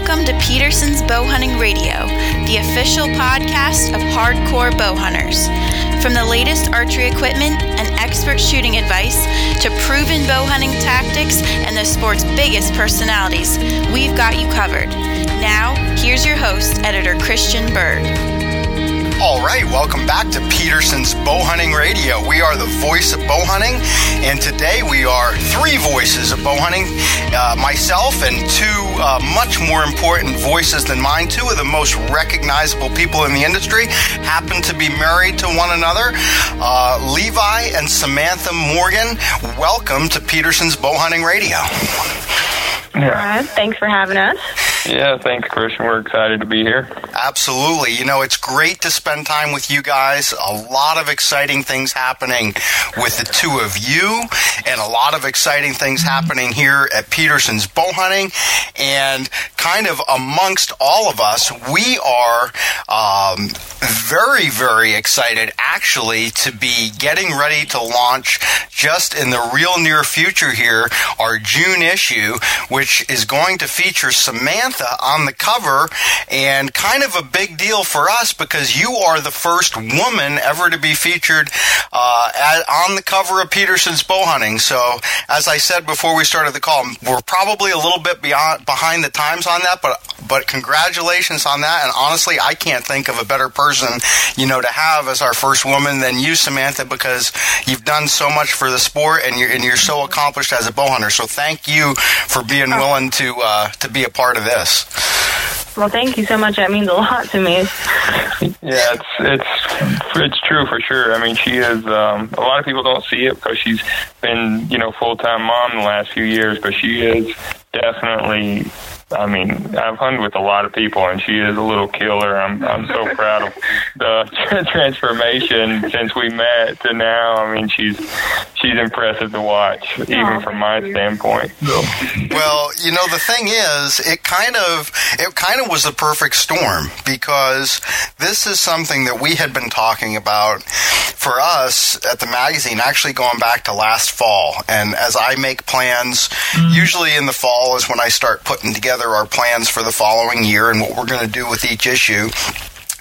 Welcome to Peterson's Bow Hunting Radio, the official podcast of hardcore bow hunters. From the latest archery equipment and expert shooting advice to proven bow hunting tactics and the sport's biggest personalities, we've got you covered. Now, here's your host, editor Christian Berg. All right, welcome back to Peterson's Bow Hunting Radio. We are the voice of bow hunting, and today we are three voices of bow hunting uh, myself and two uh, much more important voices than mine. Two of the most recognizable people in the industry happen to be married to one another. Uh, Levi and Samantha Morgan, welcome to Peterson's Bow Hunting Radio. Yeah. thanks for having us. Yeah, thanks, Christian. We're excited to be here. Absolutely. You know, it's great to spend time with you guys. A lot of exciting things happening with the two of you, and a lot of exciting things happening here at Peterson's Bow Hunting. And kind of amongst all of us, we are um, very, very excited actually to be getting ready to launch just in the real near future here our June issue, which is going to feature Samantha Samantha on the cover, and kind of a big deal for us because you are the first woman ever to be featured uh, at, on the cover of Peterson's Bow Hunting. So, as I said before we started the call, we're probably a little bit beyond behind the times on that, but but congratulations on that. And honestly, I can't think of a better person, you know, to have as our first woman than you, Samantha, because you've done so much for the sport and you're and you're so accomplished as a bow hunter. So, thank you for being willing to uh, to be a part of this this. Well, thank you so much. That means a lot to me. Yeah, it's it's it's true for sure. I mean, she is. Um, a lot of people don't see it because she's been, you know, full time mom the last few years, but she is definitely I mean, I've hunted with a lot of people, and she is a little killer. I'm I'm so proud of the transformation since we met to now. I mean, she's she's impressive to watch, even from my standpoint. So. Well, you know, the thing is, it kind of it kind of was the perfect storm because this is something that we had been talking about for us at the magazine, actually going back to last fall. And as I make plans, mm-hmm. usually in the fall is when I start putting together together our plans for the following year and what we're going to do with each issue.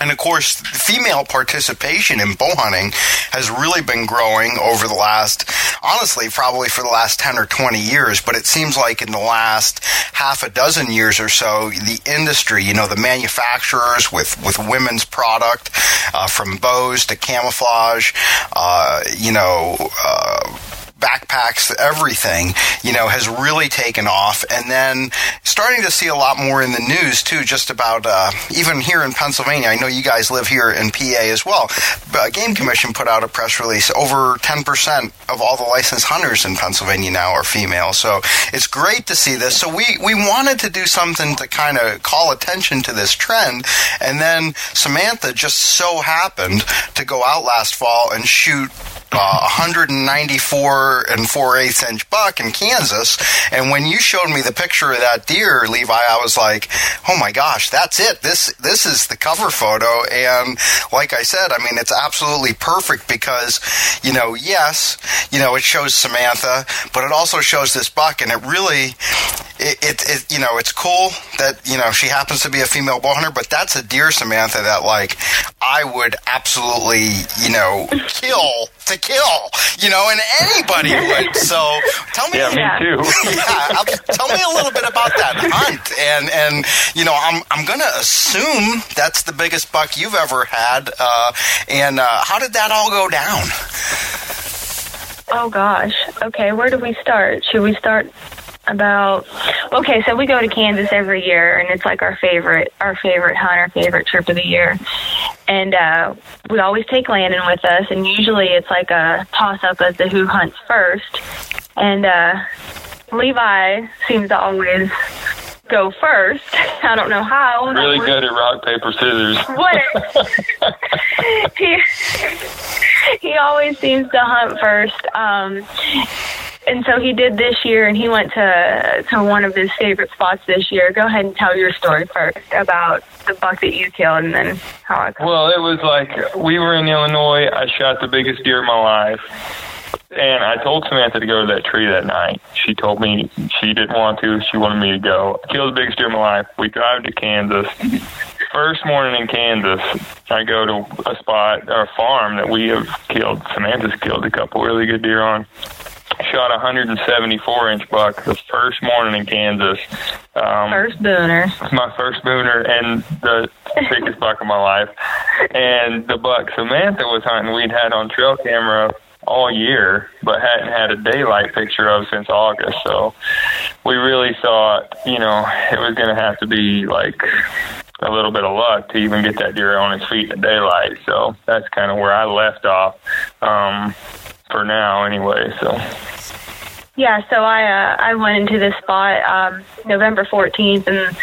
And of course, female participation in bow hunting has really been growing over the last, honestly, probably for the last 10 or 20 years. But it seems like in the last half a dozen years or so, the industry, you know, the manufacturers with, with women's product, uh, from bows to camouflage, uh, you know, uh, backpacks, everything, you know, has really taken off. And then starting to see a lot more in the news too, just about uh, even here in Pennsylvania. I know you guys live here in PA as well. But Game Commission put out a press release. Over 10% of all the licensed hunters in Pennsylvania now are female. So it's great to see this. So we, we wanted to do something to kind of call attention to this trend. And then Samantha just so happened to go out last fall and shoot uh, 194 and 4 eighths inch buck in Kansas. And when you showed me the picture of that deer, Levi, I was like, oh my gosh, that's it. This, this is the cover photo. And like I said, I mean, it's absolutely perfect because, you know, yes, you know, it shows Samantha, but it also shows this buck and it really, it, it, it, you know, it's cool that, you know, she happens to be a female bow hunter, but that's a deer, Samantha, that like I would absolutely, you know, kill to kill, you know, and anybody would. So tell me, yeah, me too. yeah, tell me a little bit about that hunt, and and you know, I'm I'm gonna assume that's the biggest buck you've ever had, uh, and uh, how did that all go down? Oh gosh. Okay, where do we start? Should we start about okay so we go to kansas every year and it's like our favorite our favorite hunt our favorite trip of the year. And uh we always take landon with us and usually it's like a toss up as to who hunts first. And uh levi seems to always go first. I don't know how. Really good at rock paper scissors. What? he he always seems to hunt first. Um, and so he did this year, and he went to to one of his favorite spots this year. Go ahead and tell your story first about the buck that you killed, and then how it. Well, it was like we were in Illinois. I shot the biggest deer of my life, and I told Samantha to go to that tree that night. She told me she didn't want to. She wanted me to go. I killed the biggest deer of my life. We drive to Kansas. First morning in Kansas, I go to a spot or a farm that we have killed. Samantha's killed a couple really good deer on shot a 174 inch buck the first morning in Kansas. Um, first booner. My first booner and the biggest buck of my life. And the buck Samantha was hunting, we'd had on trail camera all year, but hadn't had a daylight picture of since August. So we really thought, you know, it was going to have to be like a little bit of luck to even get that deer on his feet in the daylight. So that's kind of where I left off um, for now, anyway. So. Yeah, so I uh, I went into this spot um, November 14th and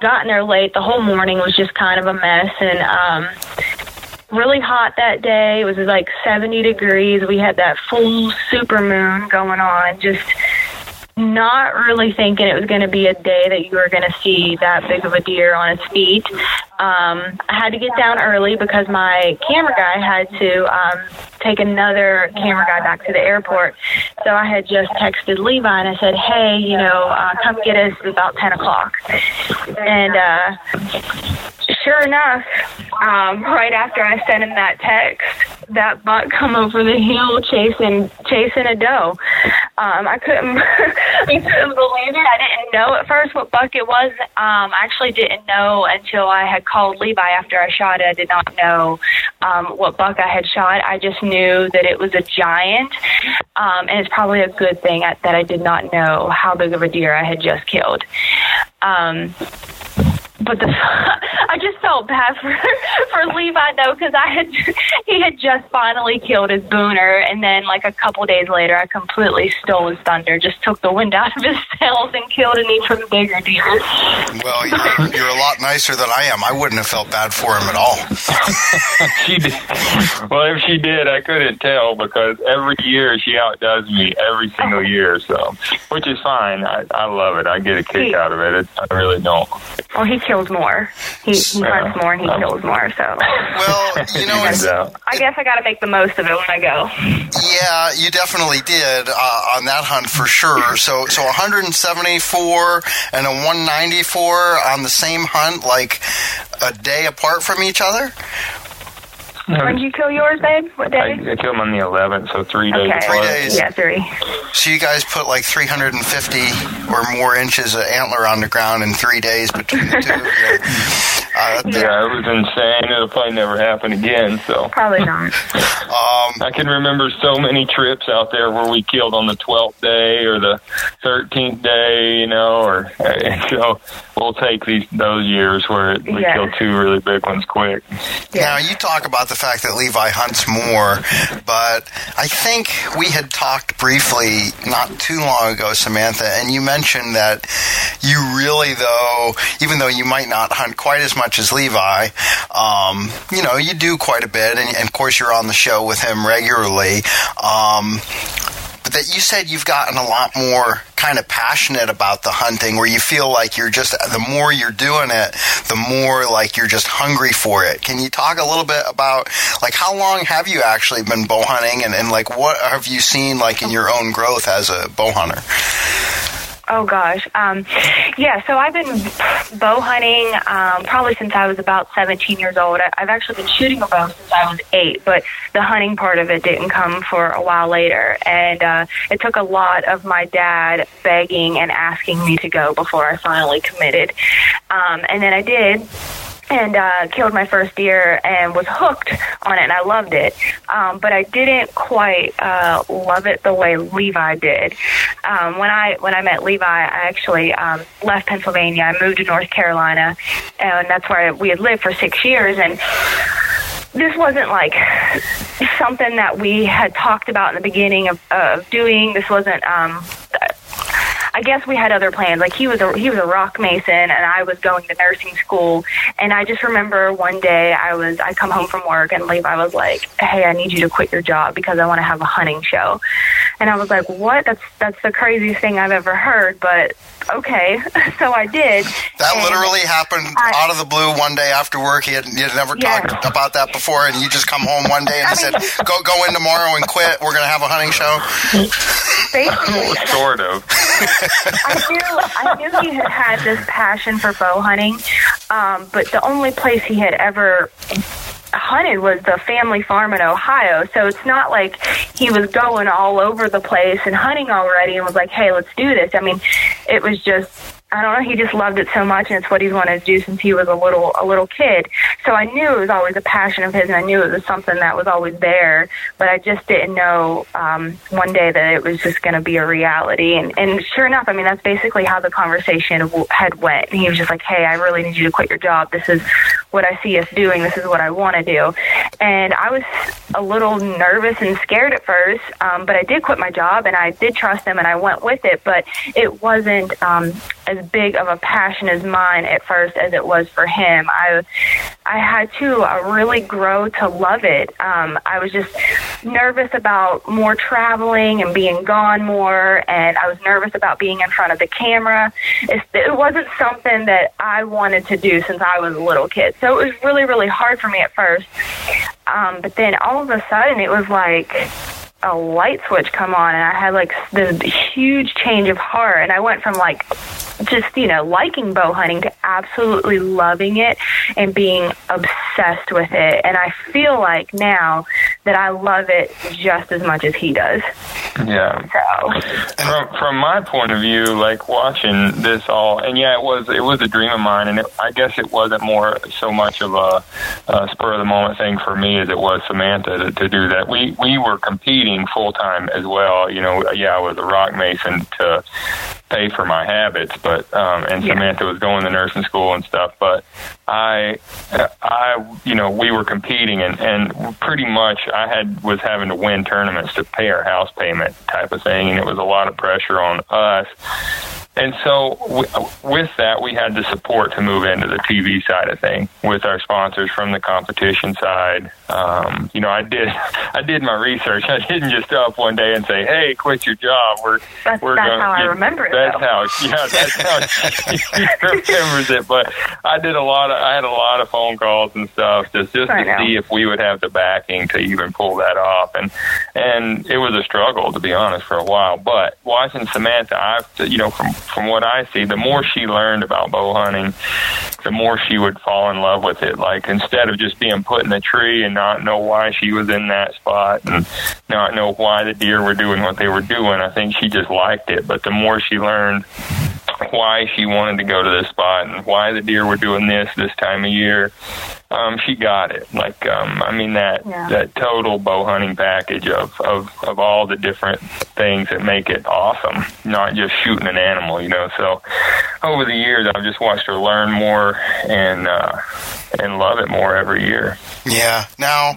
got in there late. The whole morning was just kind of a mess, and um, really hot that day. It was like 70 degrees. We had that full super moon going on. Just not really thinking it was going to be a day that you were going to see that big of a deer on its feet. Um, I had to get down early because my camera guy had to um, take another camera guy back to the airport. So I had just texted Levi and I said, "Hey, you know, uh, come get us about 10 o'clock." And uh, sure enough, um, right after I sent him that text, that buck come over the hill chasing chasing a doe. Um, I couldn't I couldn't believe it. I didn't know at first what buck it was. Um, I actually didn't know until I had called Levi after I shot it. I did not know um, what buck I had shot. I just knew that it was a giant, um, and it's probably a good thing that I did not know how big of a deer I had just killed. Um, but the I just felt bad for for Levi though because I had he had just finally killed his booner and then like a couple days later I completely stole his thunder just took the wind out of his sails and killed an even bigger deer. Well, you're, you're a lot nicer than I am. I wouldn't have felt bad for him at all. she did. Well, if she did, I couldn't tell because every year she outdoes me every single year. So, which is fine. I I love it. I get a kick out of it. I really don't. Well, he kills more. He, he hunts more and he kills more. So. Well, you know, I guess I got to make the most of it when I go. Yeah, you definitely did uh, on that hunt for sure. So, so 174 and a 194 on the same hunt, like a day apart from each other. When did you kill yours, babe? What day? I, I killed him on the 11th, so three days. Okay. Three days. Yeah, three. So you guys put like 350 or more inches of antler on the ground in three days between the two of you. Uh, yeah, it was insane. It'll probably never happen again. So probably not. um, I can remember so many trips out there where we killed on the 12th day or the 13th day, you know, or so we'll take these those years where we yeah. kill two really big ones quick. Yeah. Now you talk about the fact that Levi hunts more, but I think we had talked briefly not too long ago, Samantha, and you mentioned that you really, though, even though you might not hunt quite as much as Levi, um, you know, you do quite a bit, and, and, of course you're on the show with him regularly. Um, that you said you've gotten a lot more kind of passionate about the hunting where you feel like you're just the more you're doing it the more like you're just hungry for it. Can you talk a little bit about like how long have you actually been bow hunting and, and like what have you seen like in your own growth as a bow hunter Oh gosh, um, yeah. So I've been bow hunting um, probably since I was about 17 years old. I, I've actually been shooting a bow since I was eight, but the hunting part of it didn't come for a while later, and uh, it took a lot of my dad begging and asking me to go before I finally committed. Um, and then I did and uh, killed my first deer and was hooked on it, and I loved it. Um, but I didn't quite uh, love it the way Levi did. Um, when I when I met Levi, I actually um, left Pennsylvania. I moved to North Carolina, and that's where we had lived for six years. And this wasn't like something that we had talked about in the beginning of, of doing. This wasn't. Um, I guess we had other plans. Like he was a he was a rock mason, and I was going to nursing school. And I just remember one day I was I come home from work, and Levi was like, "Hey, I need you to quit your job because I want to have a hunting show." And I was like, what? That's that's the craziest thing I've ever heard. But okay, so I did. That literally happened I- out of the blue one day after work. He had, he had never Yeah. talked about that before, and you just come home one day and he mean- said, "Go go in tomorrow and quit. We're going to have a hunting show." basically, sort of. I knew I knew he had had this passion for bow hunting, um, but the only place he had ever hunted was the family farm in Ohio. So it's not like he was going all over the place and hunting already and was like, "Hey, let's do this." I mean, it was just I don't know. He just loved it so much, and it's what he's wanted to do since he was a little a little kid. So I knew it was always a passion of his, and I knew it was something that was always there. But I just didn't know um, one day that it was just going to be a reality. And, and sure enough, I mean that's basically how the conversation w- had went. And he was just like, "Hey, I really need you to quit your job. This is what I see us doing. This is what I want to do." And I was a little nervous and scared at first, um, but I did quit my job, and I did trust them and I went with it. But it wasn't um, as big of a passion as mine at first as it was for him. I I had to uh, really grow to love it. Um, I was just nervous about more traveling and being gone more, and I was nervous about being in front of the camera. It's, it wasn't something that I wanted to do since I was a little kid, so it was really really hard for me at first. Um, but then all of a sudden, it was like a light switch come on and I had like this huge change of heart and I went from like just you know liking bow hunting to absolutely loving it and being obsessed with it and I feel like now that I love it just as much as he does Yeah. so From from my point of view, like watching this all, and yeah, it was it was a dream of mine, and it, I guess it wasn't more so much of a, a spur of the moment thing for me as it was Samantha to, to do that. We we were competing full time as well. You know, yeah, I was a rock mason to pay for my habits, but um, and Yeah. Samantha was going to nursing school and stuff, but I, I, you know, we were competing, and and pretty much I had was having to win tournaments to pay our house payment type of thing, and it was a lot of pressure on us. And so, w- with that, we had the support to move into the TV side of thing with our sponsors from the competition side. Um, you know, I did, I did my research. I didn't just up one day and say, "Hey, quit your job." We're, That's- we're that's gonna, how I remember it, That's though. how, yeah, that's how she remembers it. But I did a lot of, I had a lot of phone calls and stuff just just I to know. see if we would have the backing to even pull that off, and and it was a struggle to be honest for a while. But watching Samantha, I've you know from from what I see, the more she learned about bow hunting, the more she would fall in love with it. Like instead of just being put in a tree and not know why she was in that spot and not know why the deer were doing what they were doing, I think she just liked it. But the more she learned why she wanted to go to this spot and why the deer were doing this this time of year, um, she got it. Like, um, I mean that Yeah. that total bow hunting package of, of of all the different things that make it awesome, not just shooting an animal, you know. So over the years, I've just watched her learn more and uh, and love it more every year. Yeah. Now,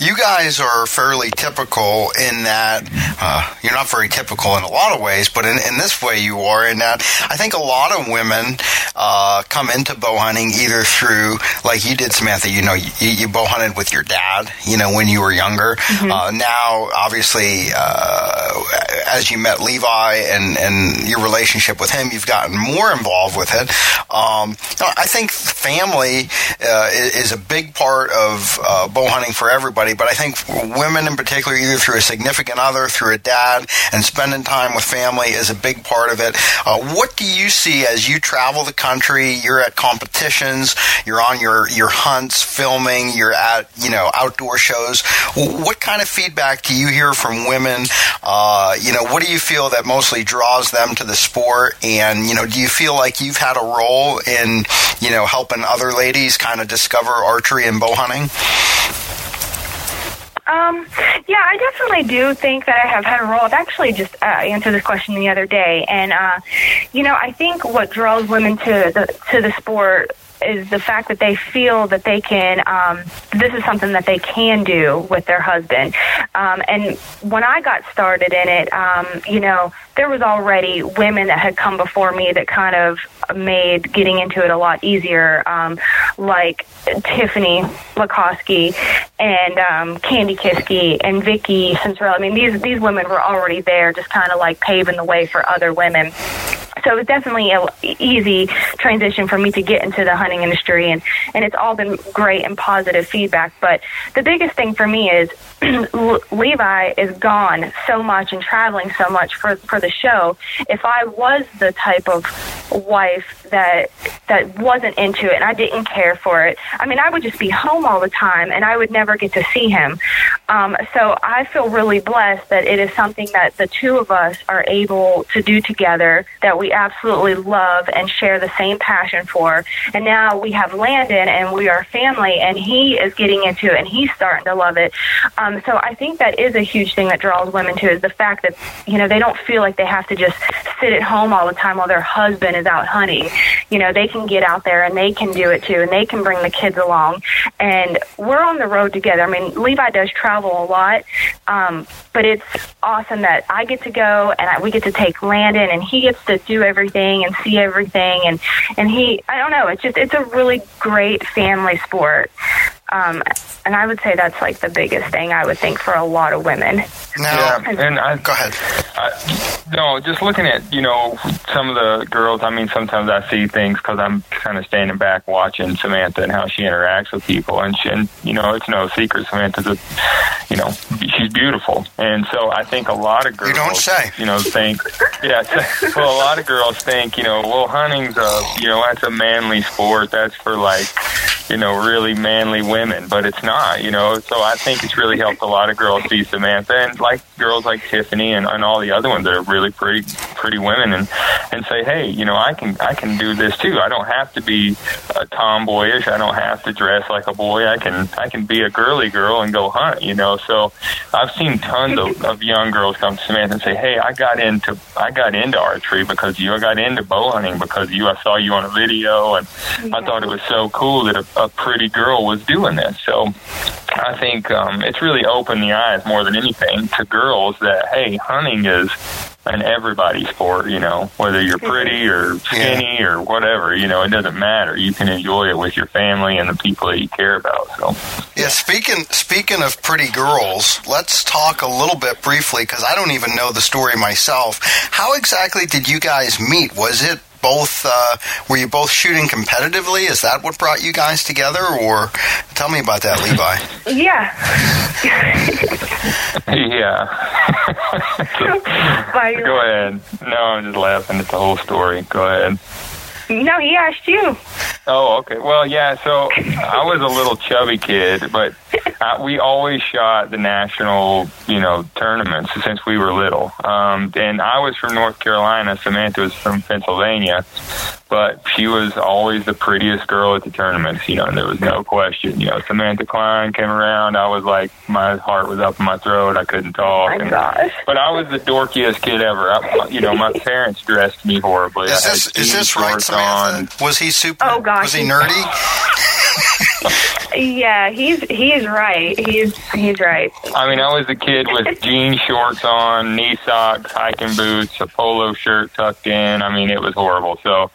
you guys are fairly typical in that uh, you're not very typical in a lot of ways, but in, in this way you are. In that, I think a lot of women uh, come into bow hunting either through, like you did, Samantha. You know, you, you bow hunted with your dad. You know, when you were younger. Uh, now, obviously, uh, as you met Levi and and your relationship with him, you've gotten more involved with it. Um, I think family uh, is, is a big part of uh, bow hunting for everybody, but I think women in particular, either through a significant other, through a dad, and spending time with family is a big part of it. Uh, what do you see as you travel the country? You're at competitions, you're on your your filming, you're at you know outdoor shows. What kind of feedback do you hear from women? Uh, you know, what do you feel that mostly draws them to the sport? And you know, do you feel like you've had a role in you know helping other ladies kind of discover archery and bow hunting? Um, yeah, I definitely do think that I have had a role. I've actually just uh, answered this question the other day, and uh, you know, I think what draws women to the to the sport is the fact that they feel that they can. Um, this is something that they can do with their husband. Um, and when I got started in it, um, you know, there was already women that had come before me that kind of made getting into it a lot easier, um, like Tiffany Lakosky and um, Kandi Kisky and Vicki Cianciarulo. I mean, these these women were already there, just kind of like paving the way for other women so it was definitely an easy transition for me to get into the hunting industry and and it's all been great and positive feedback. But the biggest thing for me is Levi is gone so much and traveling so much for for the show. If I was the type of wife that that wasn't into it and I didn't care for it I mean I would just be home all the time and I would never get to see him. Um, so I feel really blessed that it is something that the two of us are able to do together that we absolutely love and share the same passion for. And now we have Landon and we are family and he is getting into it and he's starting to love it. Um, so I think that is a huge thing that draws women to is the fact that, you know, they don't feel like they have to just sit at home all the time while their husband is out hunting. You know, they can get out there and they can do it too and they can bring the kids along. And we're on the road together. I mean, Levi does travel a lot, um, but it's awesome that I get to go and I, we get to take Landon and he gets to do everything and see everything and and he I don't know it's just it's a really great family sport um, and I would say that's like the biggest thing I would think for a lot of women. Now, yeah, and I go ahead. I, no, just looking at you know some of the girls. I mean, sometimes I see things because I'm kind of standing back watching Samantha and how she interacts with people, and she, and you know, it's no secret Samantha's a, you know, she's beautiful, and so I think a lot of girls, you don't say, you know, think, yeah, well, a lot of girls think, you know, well, hunting's a, you know, that's a manly sport. That's for like, you know, really manly women but it's not, you know. So I think it's really helped a lot of girls see Samantha and like girls like Tiffany and, and all the other ones that are really pretty pretty women and and say, hey, you know, I can I can do this too. I don't have to be a tomboyish. I don't have to dress like a boy. I can I can be a girly girl and go hunt, you know. So I've seen tons of, of young girls come to Samantha and say, hey, I got into I got into archery because you. I got into bow hunting because you. I saw you on a video and I thought it was so cool that a, a pretty girl was doing doing this. So I think um, it's really opened the eyes more than anything to girls that hey, hunting is an everybody sport. You know, whether you're pretty or skinny yeah. or whatever, you know, it doesn't matter. You can enjoy it with your family and the people that you care about. So yeah, speaking speaking of pretty girls, let's talk a little bit briefly because I don't even know the story myself. How exactly did you guys meet? Was it both uh, were you both shooting competitively? Is that what brought you guys together, or tell me about that, Levi? Yeah. yeah. Go ahead. No, I'm just laughing at the whole story. Go ahead. No, he asked you. Oh, okay. Well, yeah. So I was a little chubby kid, but uh, we always shot the national, you know, tournaments since we were little. Um, and I was from North Carolina. Samantha was from Pennsylvania, but she was always the prettiest girl at the tournaments. You know, and there was no question. You know, Samantha Klein came around. I was like, my heart was up in my throat. I couldn't talk. Oh my and, gosh. But I was the dorkiest kid ever. I, you know, my parents dressed me horribly. Is this is this right, Samantha? On. Was he super? Oh gosh, was he nerdy? yeah, he's he's right. He's he's right. I mean, I was a kid with jean shorts on, knee socks, hiking boots, a polo shirt tucked in. I mean, it was horrible. So,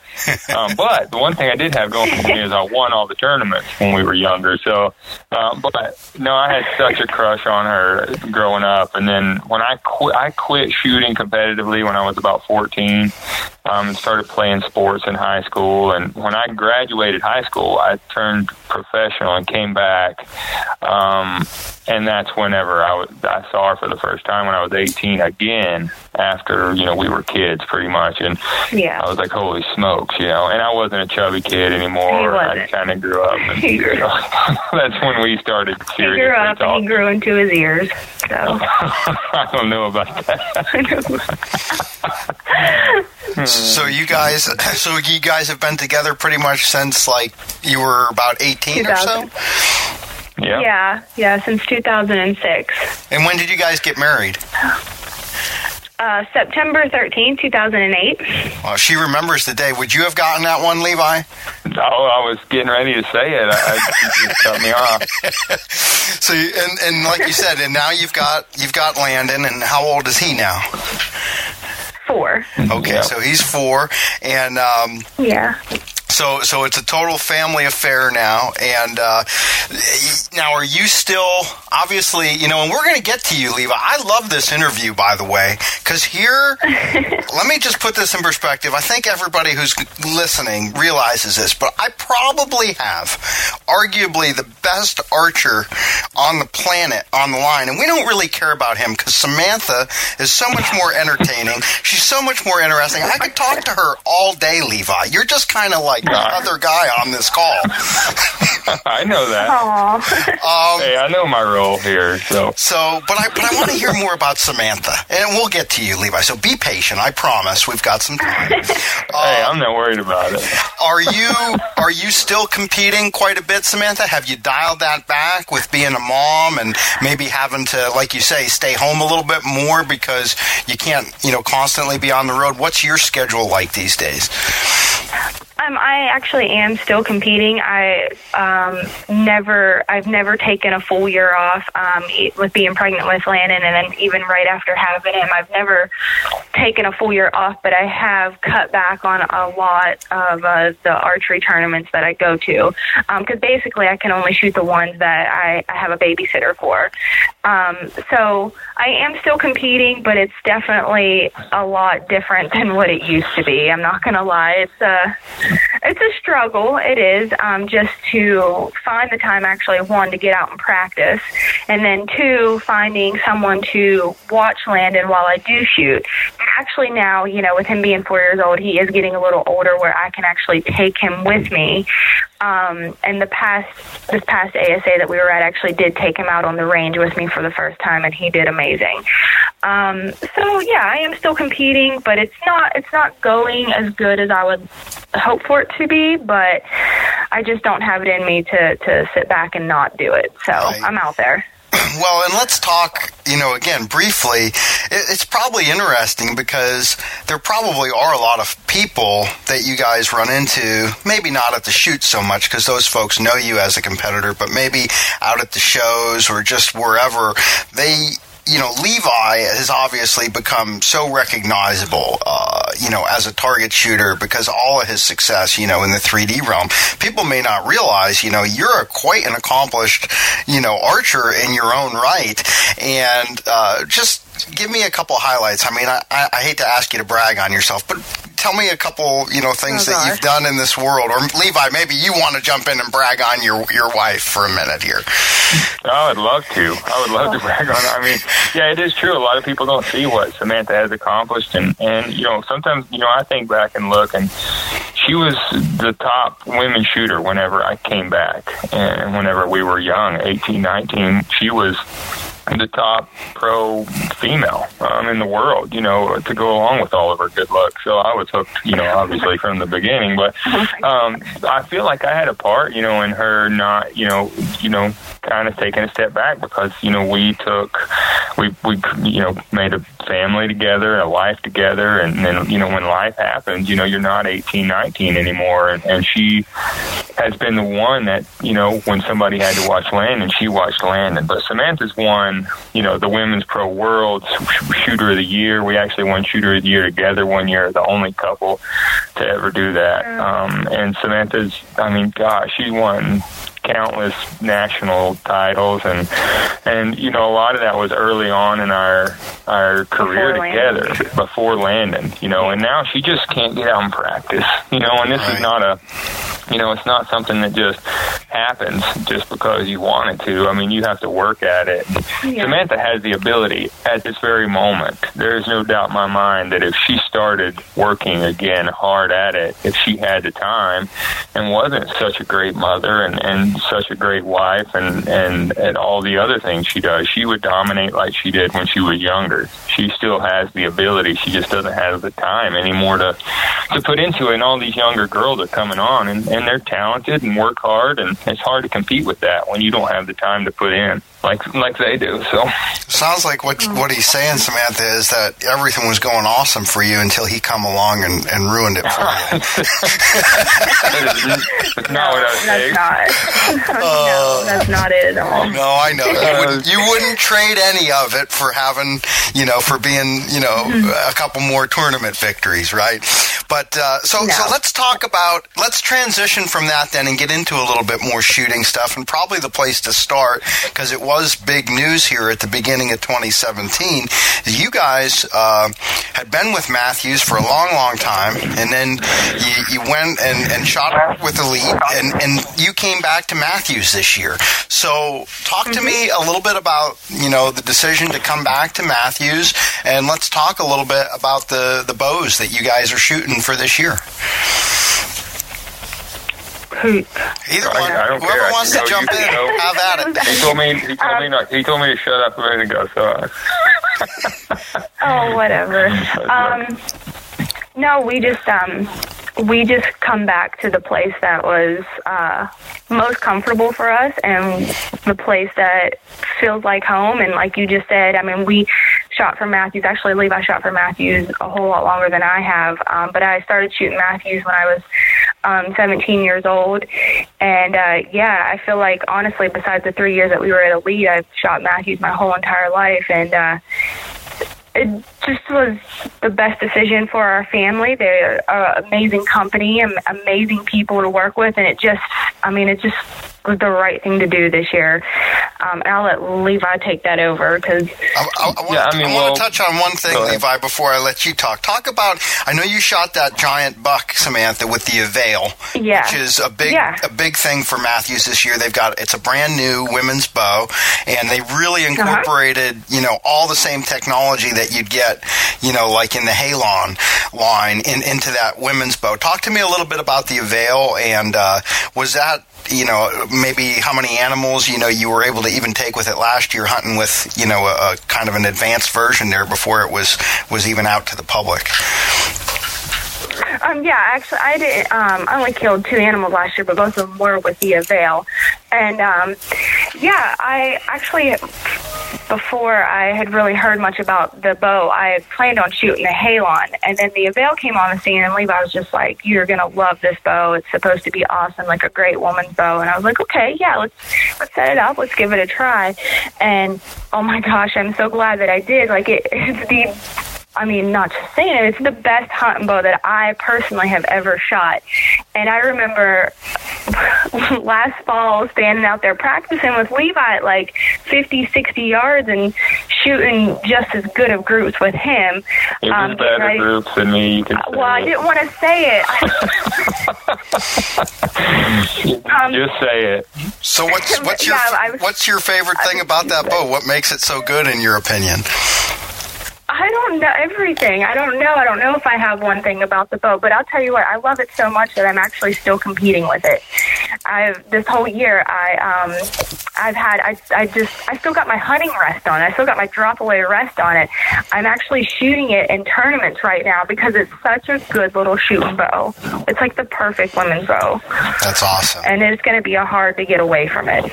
um, but the one thing I did have going for me is I won all the tournaments when we were younger. So, um, but no, I had such a crush on her growing up, and then when I quit, I quit shooting competitively when I was about fourteen. Um, started playing sports in high school, and when I graduated high school, I turned professional and came back. Um, and that's whenever I was I saw her for the first time when I was 18 again after you know we were kids pretty much. And yeah. I was like holy smokes you know. And I wasn't a chubby kid anymore. I kind of grew up and you know, that's when we started seriously he grew up talking. and he grew into his ears so. I don't know about that. So you guys so you guys have been together pretty much since like you were about 18 or so? Yeah. Yeah, yeah, since 2006. And when did you guys get married? Uh, September 13, 2008. Well, she remembers the day. Would you have gotten that one, Levi? Oh, I was getting ready to say it. I, I you just cut me off. So, you- and and like you said, and now you've got you've got Landon, and how old is he now? Four. Okay, Yeah. so he's four, and um, Yeah. So so it's a total family affair now. And uh, now, are you still obviously you know? And we're going to get to you, Levi. I love this interview, by the way, because here, let me just put this in perspective. I think everybody who's listening realizes this, but I probably have arguably the best archer on the planet on the line, and we don't really care about him because Samantha is so much more entertaining. She's so much more interesting. I could talk to her all day, Levi. You're just kind of like other guy on this call. I know that. Um, Hey, I know my role here. So So, but I but I want to hear more about Samantha, and we'll get to you, Levi. So be patient. I promise. We've got some time. hey, I'm not worried about it. Are you are you still competing quite a bit, Samantha? Have you dialed that back with being a mom and maybe having to, like you say, stay home a little bit more because you can't, you know, constantly be on the road? What's your schedule like these days? Um, I actually am still competing. I um, never, I've never taken a full year off um, with being pregnant with Landon, and then even right after having him, I've never taken a full year off. But I have cut back on a lot of uh, the archery tournaments that I go to because basically I can only shoot the ones that I, I have a babysitter for. Um, so I am still competing, but it's definitely a lot different than what it used to be. I'm not going to lie. It's a it's a struggle. It is um, just to find the time actually one to get out and practice, and then two finding someone to watch Landon while I do shoot. Actually, now you know with him being four years old, he is getting a little older where I can actually take him with me. Um, and the past this past ASA that we were at actually did take him out on the range with me for the first time, and he did amazing. Um, so yeah, I am still competing, but it's not it's not going as good as I would hope for it to be. But I just don't have it in me to to sit back and not do it. So Right. I'm out there. Well, and let's talk, you know, again, briefly. It, it's probably interesting because there probably are a lot of people that you guys run into, maybe not at the shoot so much because those folks know you as a competitor, but maybe out at the shows or just wherever. They, you know, Levi has obviously become so recognizable, uh, you know, as a target shooter because all of his success, you know, in the 3D realm. People may not realize, you know, you're quite an accomplished, you know, archer in your own right. And uh, just give me a couple highlights. I mean, I, I hate to ask you to brag on yourself, but tell me a couple, you know, things Oh, that you've done in this world. Or Levi, maybe you want to jump in and brag on your, your wife for a minute here. Oh, I would love to. I would love to oh. brag on it. I mean, yeah, it is true. A lot of people don't see what Samantha has accomplished, and and you know, sometimes you know, I think back and look, and she was the top women shooter whenever I came back, and whenever we were young, eighteen, nineteen, she was the top pro female um, in the world, you know, to go along with all of her good luck. So I was hooked, you know, obviously from the beginning. But um, I feel like I had a part, you know, in her not, you know, you know, kind of taking a step back because you know we took, we we you know made a family together, a life together, and then you know when life happens, you know, you're not 18, 19 anymore, and, and she has been the one that you know when somebody had to watch Landon, she watched Landon. But Samantha's won, you know, the Women's Pro World Shooter of the Year. We actually won Shooter of the Year together one year, the only couple to ever do that. Um, and Samantha's, I mean, gosh, she won countless national titles and and you know a lot of that was early on in our our career Before Landon. together before Landon you know and now she just can't get out and practice you know and this Right. is not a you know it's not something that just happens just because you want it to I mean you have to work at it Yeah. Samantha has the ability at this very moment there is no doubt in my mind that if she started working again hard at it if she had the time and wasn't such a great mother and, and such a great wife and, and, and all the other things she does, she would dominate like she did when she was younger. She still has the ability. She just doesn't have the time anymore to to put into it. And all these younger girls are coming on, and, and they're talented and work hard, and it's hard to compete with that when you don't have the time to put in like like they do. So sounds like what what he's saying, Samantha, is that everything was going awesome for you until he come along and, and ruined it for you. no, that's not. no, that's not it at all. No, I know. You wouldn't, you wouldn't trade any of it for having, you know, for being, you know, mm-hmm. a couple more tournament victories, right? But uh, so no. so let's talk about let's transition from that then and get into a little bit more shooting stuff and probably the place to start because it was big news here at the beginning of 2017. You guys uh, had been with Mathews for a long, long time, and then you, you went and, and shot with Elite, and, and you came back to Mathews this year. So, talk to mm-hmm. me a little bit about you know the decision to come back to Mathews, and let's talk a little bit about the the bows that you guys are shooting for this year. Either one. I, I don't Whoever care. wants to jump in, know. have at it. He told me. He told um, me not. He told me to shut up a minute ago. So. Oh, whatever. Um, no, we just um, we just come back to the place that was uh, most comfortable for us and the place that feels like home. And like you just said, I mean, we shot for Mathews. Actually, Levi shot for Mathews a whole lot longer than I have. Um, but I started shooting Mathews when I was um, 17 years old. And uh, yeah, I feel like honestly, besides the three years that we were at Elite, I've shot Mathews my whole entire life. And uh, it just was the best decision for our family. They're an amazing company, and amazing people to work with, and it just, I mean, it just the right thing to do this year. Um, and I'll let Levi take that over because. I, I, I, want, yeah, I, mean, I well, to touch on one thing, Levi, before I let you talk. Talk about. I know you shot that giant buck, Samantha, with the Avail, yeah. which is a big, yeah. a big thing for Mathews this year. They've got it's a brand new women's bow, and they really uh-huh. incorporated, uh-huh. you know, all the same technology that you'd get, you know, like in the Halon line, in, into that women's bow. Talk to me a little bit about the Avail, and uh, was that you know, maybe how many animals, you know, you were able to even take with it last year hunting with, you know, a, a kind of an advanced version there before it was, was even out to the public. Um, yeah, actually, I did. Um, I only killed two animals last year, but both of them were with the Avail. And um, yeah, I actually before I had really heard much about the bow, I had planned on shooting the Halon, and then the Avail came on the scene, and Levi was just like, "You're gonna love this bow. It's supposed to be awesome, like a great woman's bow." And I was like, "Okay, yeah, let's let's set it up. Let's give it a try." And oh my gosh, I'm so glad that I did. Like it, it's the I mean, not just saying it, it's the best hunting bow that I personally have ever shot. And I remember last fall standing out there practicing with Levi at like 50, 60 yards and shooting just as good of groups with him. It was um, better I, groups than me. You can uh, well, I didn't want to say it. um, just say it. So what's what's your yeah, was, what's your favorite thing about that bow? What makes it so good in your opinion? I don't know everything. I don't know. I don't know if I have one thing about the bow, but I'll tell you what. I love it so much that I'm actually still competing with it. I've this whole year. I um, I've had. I I just. I still got my hunting rest on. I still got my drop away rest on it. I'm actually shooting it in tournaments right now because it's such a good little shooting bow. It's like the perfect women's bow. That's awesome. And it's going to be a hard to get away from it.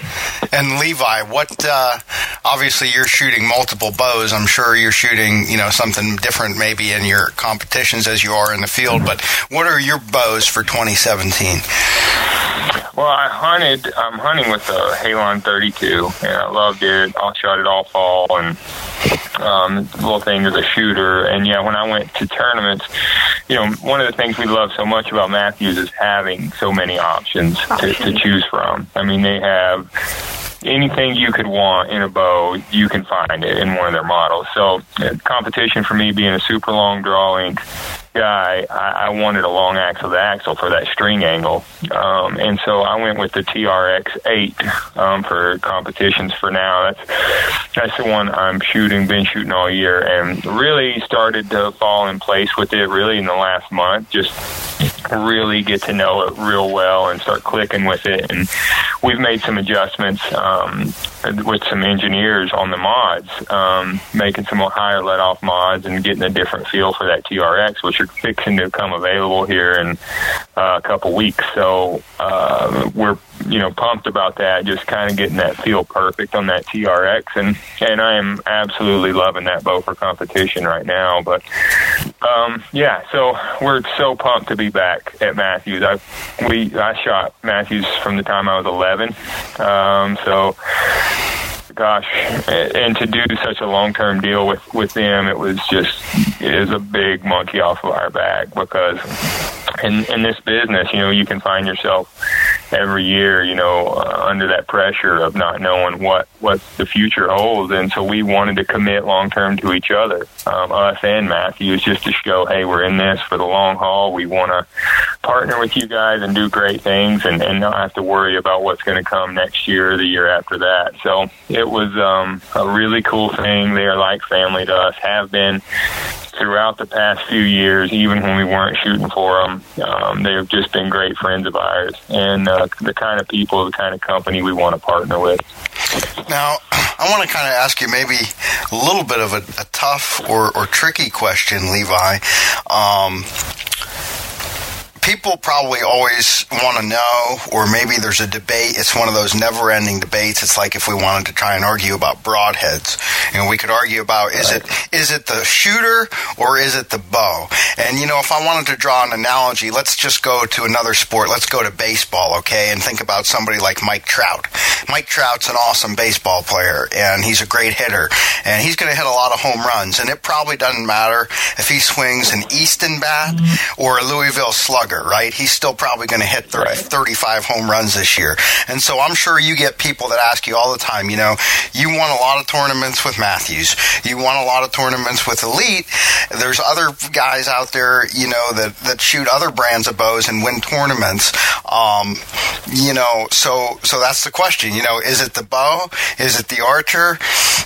And Levi, what? Uh, obviously, you're shooting multiple bows. I'm sure you're shooting you know something different maybe in your competitions as you are in the field. But what are your bows for 2017? Well, I hunted. I'm hunting with a Halon 32, and I loved it. I shot it all fall, and um, the little thing is a shooter. And yeah, when I went to tournaments, you know, one of the things we love so much about Mathews is having so many options to, to choose from. I mean, they have anything you could want in a bow, you can find it in one of their models. So, uh, competition for me being a super long draw guy, I, I wanted a long axle to axle for that string angle. Um, and so I went with the TRX 8 um, for competitions for now. That's, that's the one I'm shooting, been shooting all year, and really started to fall in place with it really in the last month. Just really get to know it real well and start clicking with it. And we've made some adjustments um, with some engineers on the mods, um, making some higher let off mods and getting a different feel for that TRX, which are fixing to come available here in uh, a couple weeks. So uh, we're you know pumped about that, just kind of getting that feel perfect on that TRX, and and I am absolutely loving that bow for competition right now. But um, yeah, so we're so pumped to be back at Mathews. I we I shot Mathews from the time I was 11, um, so gosh, and to do such a long term deal with with them, it was just it is a big monkey off of our back because in in this business, you know, you can find yourself every year, you know, uh, under that pressure of not knowing what what the future holds, and so we wanted to commit long term to each other, um, us and Mathews, just to show, hey, we're in this for the long haul. We want to partner with you guys and do great things, and, and not have to worry about what's going to come next year or the year after that. So it was um, a really cool thing. They are like family to us, have been throughout the past few years, even when we weren't shooting for them. Um, they've just been great friends of ours and uh, the kind of people, the kind of company we want to partner with. Now, I want to kind of ask you maybe a little bit of a, a tough or, or tricky question, Levi. Um, people probably always want to know, or maybe there's a debate. It's one of those never ending debates. It's like if we wanted to try and argue about broadheads. And we could argue about is right. it is it the shooter or is it the bow? And you know, if I wanted to draw an analogy, let's just go to another sport. Let's go to baseball, okay? And think about somebody like Mike Trout. Mike Trout's an awesome baseball player and he's a great hitter. And he's going to hit a lot of home runs. And it probably doesn't matter if he swings an Easton bat or a Louisville slugger right? He's still probably going to hit 30, 35 home runs this year. And so I'm sure you get people that ask you all the time, you know, you won a lot of tournaments with Mathews. You won a lot of tournaments with Elite. There's other guys out there, you know, that, that shoot other brands of bows and win tournaments. Um, you know, so, so that's the question, you know, is it the bow? Is it the archer?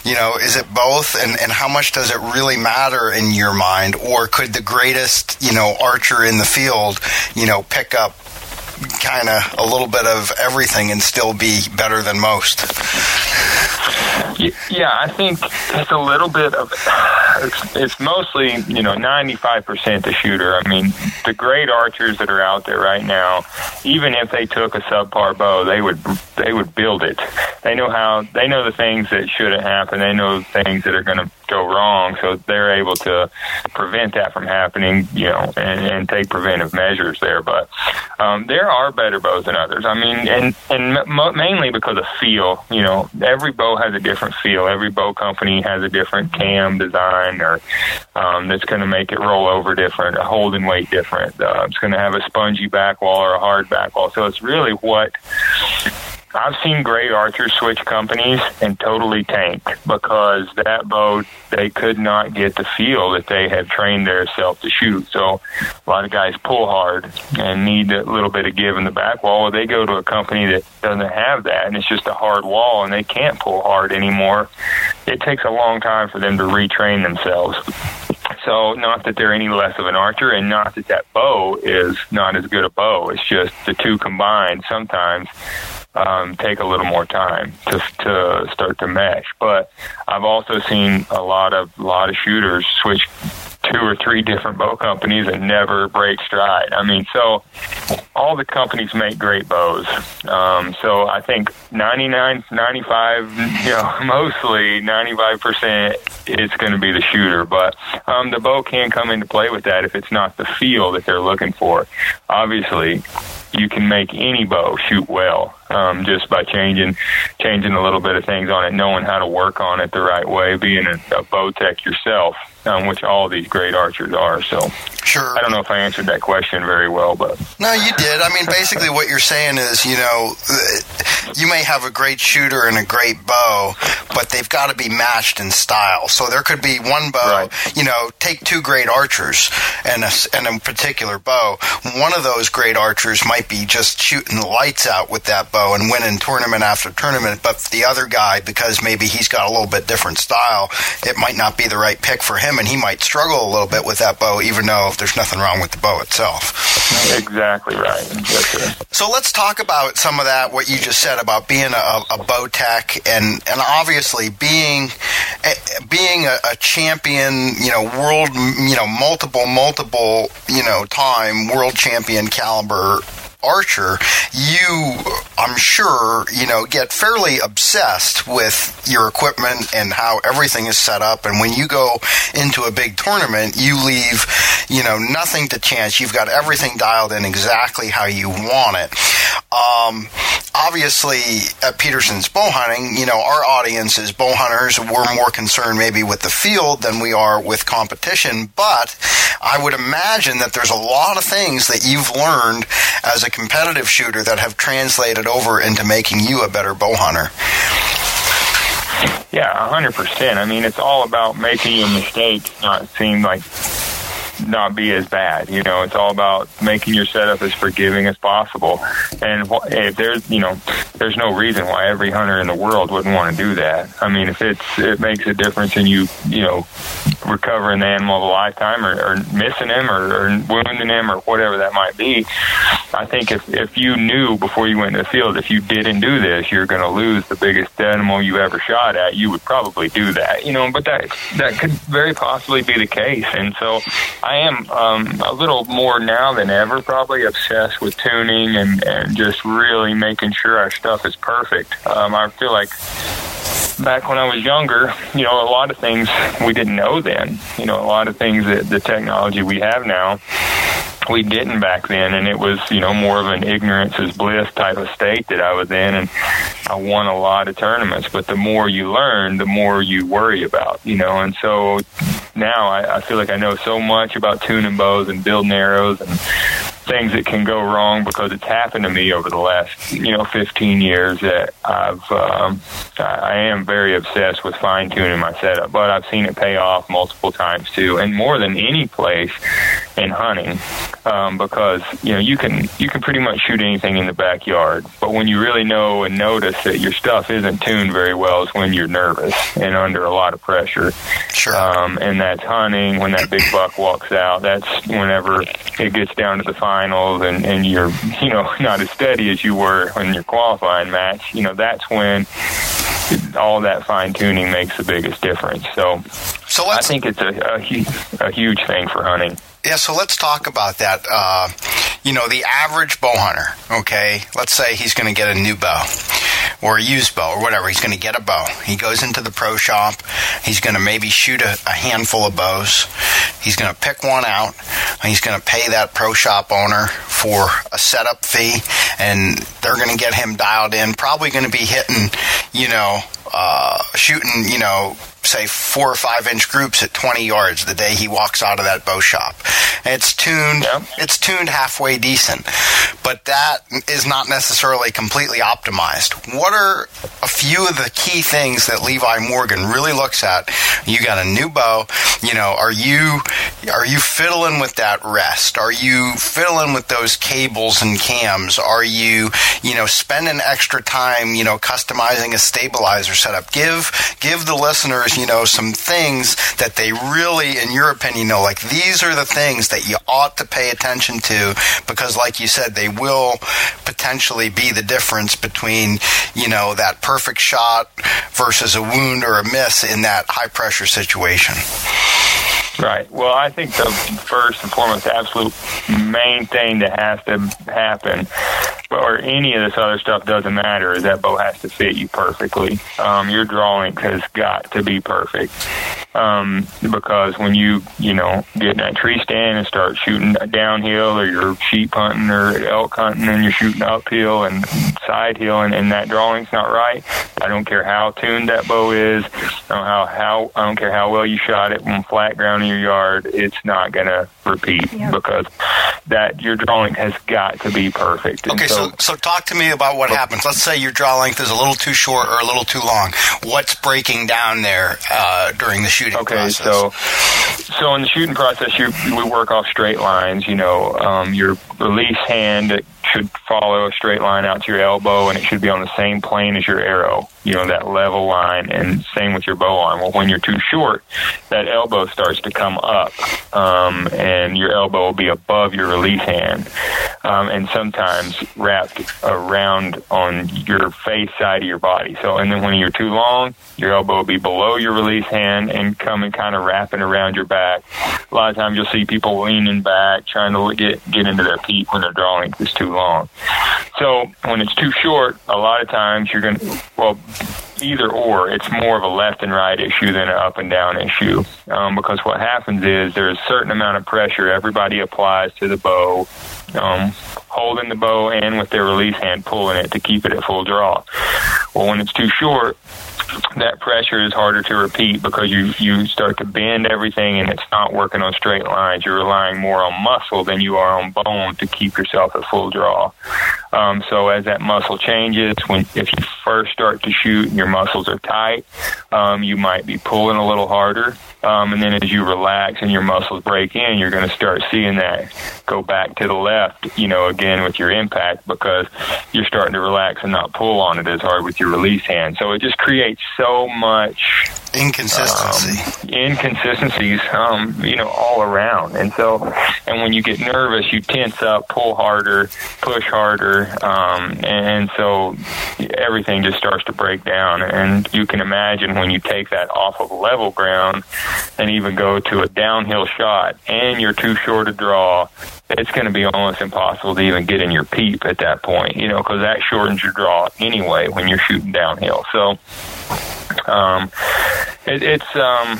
You know, is it both? And, and how much does it really matter in your mind? Or could the greatest, you know, archer in the field you know, pick up kind of a little bit of everything and still be better than most. Yeah, I think it's a little bit of it's, it's mostly you know ninety five percent the shooter. I mean, the great archers that are out there right now, even if they took a subpar bow, they would they would build it. They know how they know the things that shouldn't happen. They know the things that are going to go wrong, so they're able to prevent that from happening. You know, and, and take preventive measures there. But um, there are better bows than others. I mean, and and mainly because of feel. You know, every bow has a different feel. Every bow company has a different cam design, or um, that's going to make it roll over different, a holding weight different. Uh, it's going to have a spongy back wall or a hard back wall. So it's really what I've seen great archers switch companies and totally tank because that boat they could not get the feel that they have trained themselves to shoot. So a lot of guys pull hard and need a little bit of give in the back wall. Well, they go to a company that doesn't have that and it's just a hard wall and they can't pull hard anymore. It takes a long time for them to retrain themselves. So not that they're any less of an archer, and not that that bow is not as good a bow. It's just the two combined sometimes um, take a little more time to to start to mesh. But I've also seen a lot of lot of shooters switch two or three different bow companies and never break stride. I mean, so all the companies make great bows. Um, so I think 99, 95, you know, mostly 95% it's going to be the shooter. But um, the bow can come into play with that if it's not the feel that they're looking for. Obviously, you can make any bow shoot well um, just by changing changing a little bit of things on it, knowing how to work on it the right way, being a, a bow tech yourself, um, which all these great archers are. So, sure. I don't know if I answered that question very well, but no, you did. I mean, basically, what you're saying is, you know, you may have a great shooter and a great bow, but they've got to be matched in style. So there could be one bow, Right. you know, take two great archers and a, and a particular bow. One of those great archers might be just shooting the lights out with that bow and winning tournament after tournament, but the other guy, because maybe he's got a little bit different style, it might not be the right pick for him, and he might struggle a little bit with that bow, even though there's nothing wrong with the bow itself. Exactly right. So let's talk about some of that. What you just said about being a, a bow tech, and and obviously being eh, being a, a champion, you know, world, you know, multiple, multiple, you know, time world champion caliber archer, you, I'm sure, you know, get fairly obsessed with your equipment and how everything is set up. And when you go into a big tournament, you leave, you know, nothing to chance. You've got everything dialed in exactly how you want it. Um, obviously, at Petersen's bow hunting, you know, our audience is bow hunters. We're more concerned maybe with the field than we are with competition. But I would imagine that there's a lot of things that you've learned as a competitive shooter that have translated over into making you a better bow hunter. Yeah, a hundred percent. I mean, it's all about making your mistakes not seem like not be as bad. You know, it's all about making your setup as forgiving as possible. And if there's, you know, there's no reason why every hunter in the world wouldn't want to do that. I mean, if it's it makes a difference in you, you know, recovering the animal of a lifetime or, or missing him or, or wounding him or whatever that might be. I think if if you knew before you went to the field if you didn't do this, you're going to lose the biggest animal you ever shot at. You would probably do that, you know. But that that could very possibly be the case, and so I am um, a little more now than ever probably obsessed with tuning and and just really making sure our stuff is perfect. Um, I feel like back when I was younger, you know, a lot of things we didn't know then. You know, a lot of things that the technology we have now we didn't back then and it was you know more of an ignorance is bliss type of state that i was in and i won a lot of tournaments but the more you learn the more you worry about you know and so now i, I feel like i know so much about tuning bows and building arrows and things that can go wrong because it's happened to me over the last you know 15 years that I've um, I am very obsessed with fine tuning my setup, but I've seen it pay off multiple times too, and more than any place in hunting um, because you know you can you can pretty much shoot anything in the backyard, but when you really know and notice that your stuff isn't tuned very well is when you're nervous and under a lot of pressure. Sure. Um, and that's hunting when that big buck walks out. That's whenever it gets down to the finals and, and you're, you know, not as steady as you were in your qualifying match. You know, that's when all that fine tuning makes the biggest difference. So So I think it's a, a, a huge thing for hunting. Yeah, so let's talk about that. Uh, you know, the average bow hunter, okay, let's say he's going to get a new bow or a used bow or whatever. He's going to get a bow. He goes into the pro shop. He's going to maybe shoot a, a handful of bows. He's going to pick one out. He's going to pay that pro shop owner for a setup fee, and they're going to get him dialed in. Probably going to be hitting, you know, uh, shooting, you know, say four or five inch groups at 20 yards the day he walks out of that bow shop. And it's tuned, Yeah. it's tuned halfway decent, but that is not necessarily completely optimized. What are a few of the key things that Levi Morgan really looks at? You got a new bow, you know, are you, are you fiddling with that rest? Are you fiddling with those cables and cams? Are you, you know, spending extra time, you know, customizing a stabilizer setup? Give, give the listeners, you know, some things that they really, in your opinion, know, like these are the things that you ought to pay attention to because, like you said, they will potentially be the difference between, you know, that perfect shot versus a wound or a miss in that high pressure situation. Right. Well, I think the first and foremost, absolute main thing that has to happen, or any of this other stuff doesn't matter, is that bow has to fit you perfectly. Um, your draw length has got to be perfect. um, because when you you know get in that tree stand and start shooting downhill, or you're sheep hunting or elk hunting, and you're shooting uphill and side hill, and, and that drawing's not right. I don't care how tuned that bow is, I how how I don't care how well you shot it on flat ground in your yard. It's not gonna repeat yep. because that your draw length has got to be perfect. okay, so, so, so talk to me about what happens. Let's say your draw length is a little too short or a little too long. What's breaking down there uh, during the shooting okay, process? so so in the shooting process, you, we work off straight lines. You know, um, your release hand should follow a straight line out to your elbow, and it should be on the same plane as your arrow. You know that level line, and same with your bow arm. Well, when you're too short, that elbow starts to come up, um, and your elbow will be above your release hand, um, and sometimes wrapped around on your face side of your body. So, and then when you're too long, your elbow will be below your release hand and coming kind of wrapping around your back. A lot of times, you'll see people leaning back, trying to get get into their peak when their draw length is too long long. So when it's too short, a lot of times you're going to, well, either or, it's more of a left and right issue than an up and down issue. Um, because what happens is there's a certain amount of pressure everybody applies to the bow, um, holding the bow and with their release hand pulling it to keep it at full draw. Well, when it's too short, that pressure is harder to repeat because you you start to bend everything and it's not working on straight lines. You're relying more on muscle than you are on bone to keep yourself at full draw. Um, so as that muscle changes, when if you first start to shoot and your muscles are tight, um, you might be pulling a little harder. Um, and then as you relax and your muscles break in, you're going to start seeing that go back to the left, you know, again with your impact because you're starting to relax and not pull on it as hard with your release hand. So it just creates so much inconsistency, um, inconsistencies, um, you know, all around. And so, and when you get nervous, you tense up, pull harder, push harder, um, and so everything just starts to break down. And you can imagine when you take that off of level ground and even go to a downhill shot, and you're too short to draw, it's going to be almost impossible to even get in your peep at that point, you know, because that shortens your draw anyway when you're shooting downhill. So, um, it, it's um,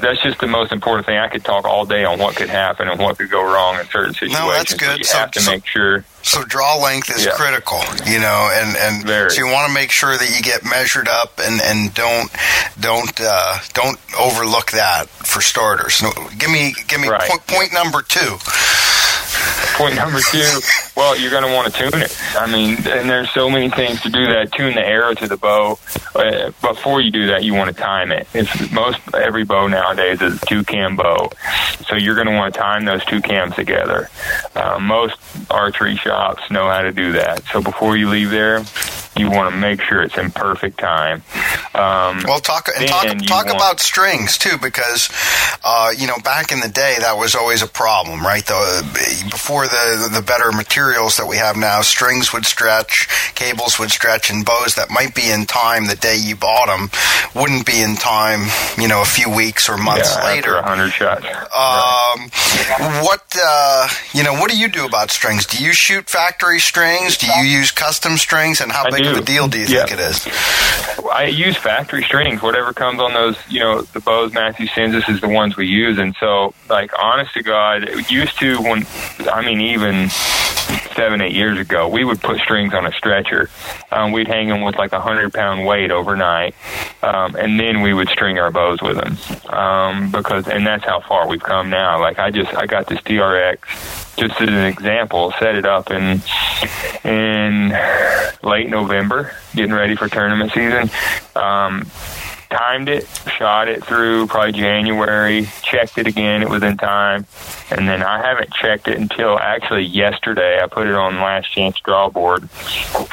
that's just the most important thing. I could talk all day on what could happen and what could go wrong in certain situations. No, that's good. you so, have to so, make sure. So draw length is yeah. critical, you know, and and Very. so you want to make sure that you get measured up and and don't don't uh, don't overlook that for starters. No, give me give me Right. point, point number two. Point number two, well, you're going to want to tune it. I mean, and there's so many things to do that. Tune the arrow to the bow. Uh, before you do that, you want to time it. It's most every bow nowadays is a two cam bow, so you're going to want to time those two cams together. Uh, most archery shops know how to do that. So before you leave there, you want to make sure it's in perfect time. Um, Well, talk and talk talk want- about strings too, because uh, you know back in the day that was always a problem, right? The, before the the better materials that we have now, strings would stretch, cables would stretch, and bows that might be in time the day you bought them wouldn't be in time, you know, a few weeks or months yeah, later. after hundred shots. Um, what uh, you know? What do you do about strings? Do you shoot factory strings? Do you use custom strings? And how I big of do. a deal do you Yeah. think it is? I use factory strings. Whatever comes on those, you know, the bows Matthew sends us is the ones we use. And so, like, honest to God, it used to when, I mean, even seven, eight years ago, we would put strings on a stretcher. Um, we'd hang them with like a hundred pound weight overnight, um, and then we would string our bows with them. Um, because, and that's how far we've come now. Like, I just, I got this TRX just as an example, set it up in in late November, getting ready for tournament season. Um, timed it, shot it through probably January, checked it again, it was in time, and then I haven't checked it until actually yesterday. I put it on last chance draw board,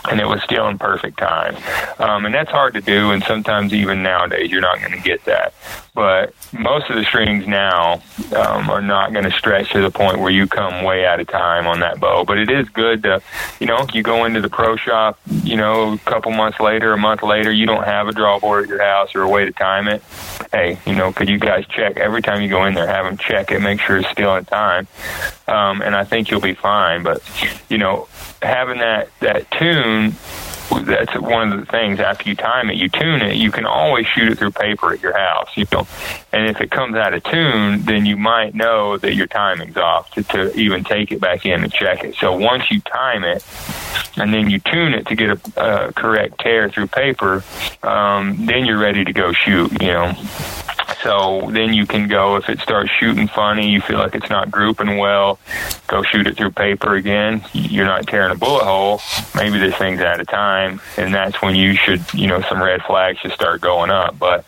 and it was still in perfect time. Um, and that's hard to do, and sometimes even nowadays you're not going to get that. But most of the strings now um, are not going to stretch to the point where you come way out of time on that bow. But it is good to, you know, you go into the pro shop, you know, a couple months later, a month later, you don't have a draw board at your house or way to time it. Hey, you know, could you guys check every time you go in there, have them check it, make sure it's still in time, um, and I think you'll be fine. But you know, having that that tune that's one of the things. After you time it, you tune it. You can always shoot it through paper at your house. You know, and if it comes out of tune, then you might know that your timing's off to, to even take it back in and check it. So once you time it, and then you tune it to get a, a correct tear through paper, um, then you're ready to go shoot. You know. So then you can go if it starts shooting funny, you feel like it's not grouping well, go shoot it through paper again. You're not tearing a bullet hole. Maybe this thing's out of time, and that's when you should, you know, some red flags should start going up. But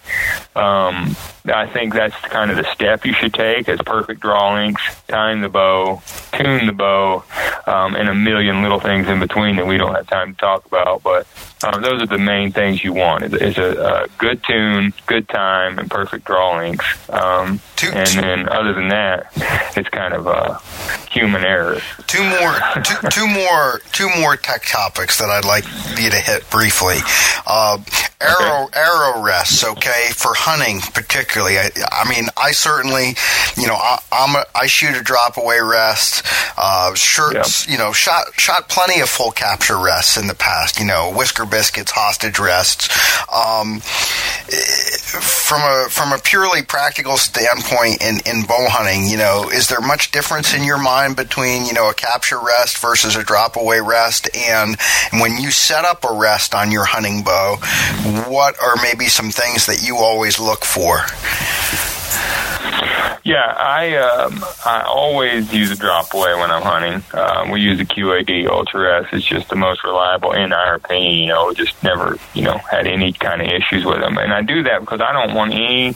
um, I think that's kind of the step you should take as perfect draw lengths, time the bow, tune the bow, um, and a million little things in between that we don't have time to talk about. But um, those are the main things you want: is, a, a good tune, good time, and perfect draw lengths. Um, and then, other than that, it's kind of a human error. Two more, two, two more, two more tech topics that I'd like you to hit briefly. Uh, arrow, okay. arrow rests, okay, for hunting particularly. I, I mean, I certainly, you know, I, I'm a, I shoot a drop away rest. Uh, shirts, you know, shot shot plenty of full capture rests in the past. You know, whisker biscuits, hostage rests. Um, from a from a purely practical standpoint in in bow hunting, you know, is there much difference in your mind between you know a capture rest versus a drop away rest? And when you set up a rest on your hunting bow, what are maybe some things that you always look for? Yeah, I um, I always use a drop away when I'm hunting. Um, we use a QAD Ultra S. It's just the most reliable, in our opinion. You know, just never you know had any kind of issues with them, and I do that because I don't want any.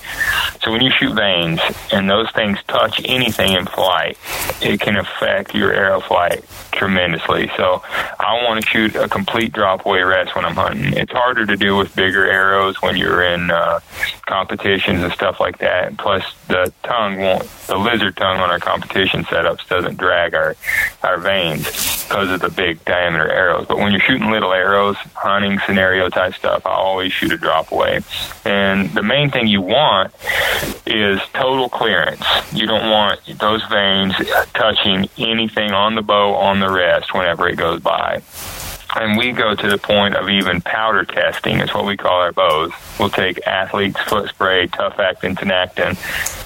So when you shoot vanes and those things touch anything in flight, it can affect your arrow flight tremendously. So I want to shoot a complete drop away rest when I'm hunting. It's harder to do with bigger arrows when you're in uh, competitions and stuff like that. Plus, the tongue won't, the lizard tongue on our competition setups doesn't drag our our vanes because of the big diameter arrows. But when you're shooting little arrows, hunting scenario type stuff, I always shoot a drop away. And the main thing you want is total clearance. You don't want those vanes touching anything on the bow on the rest whenever it goes by and we go to the point of even powder testing. It's what we call our bows. We'll take athlete's foot spray, tough actin, tinactin,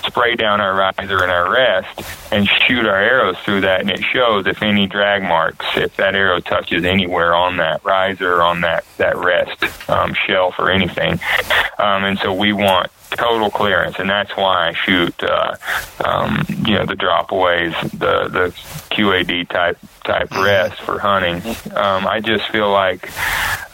spray down our riser and our rest, and shoot our arrows through that, and it shows if any drag marks, if that arrow touches anywhere on that riser on that that rest um, shelf or anything. Um, and so we want total clearance, and that's why I shoot, uh, um, you know, the dropaways, the the QAD type type rest for hunting. Um, I just feel like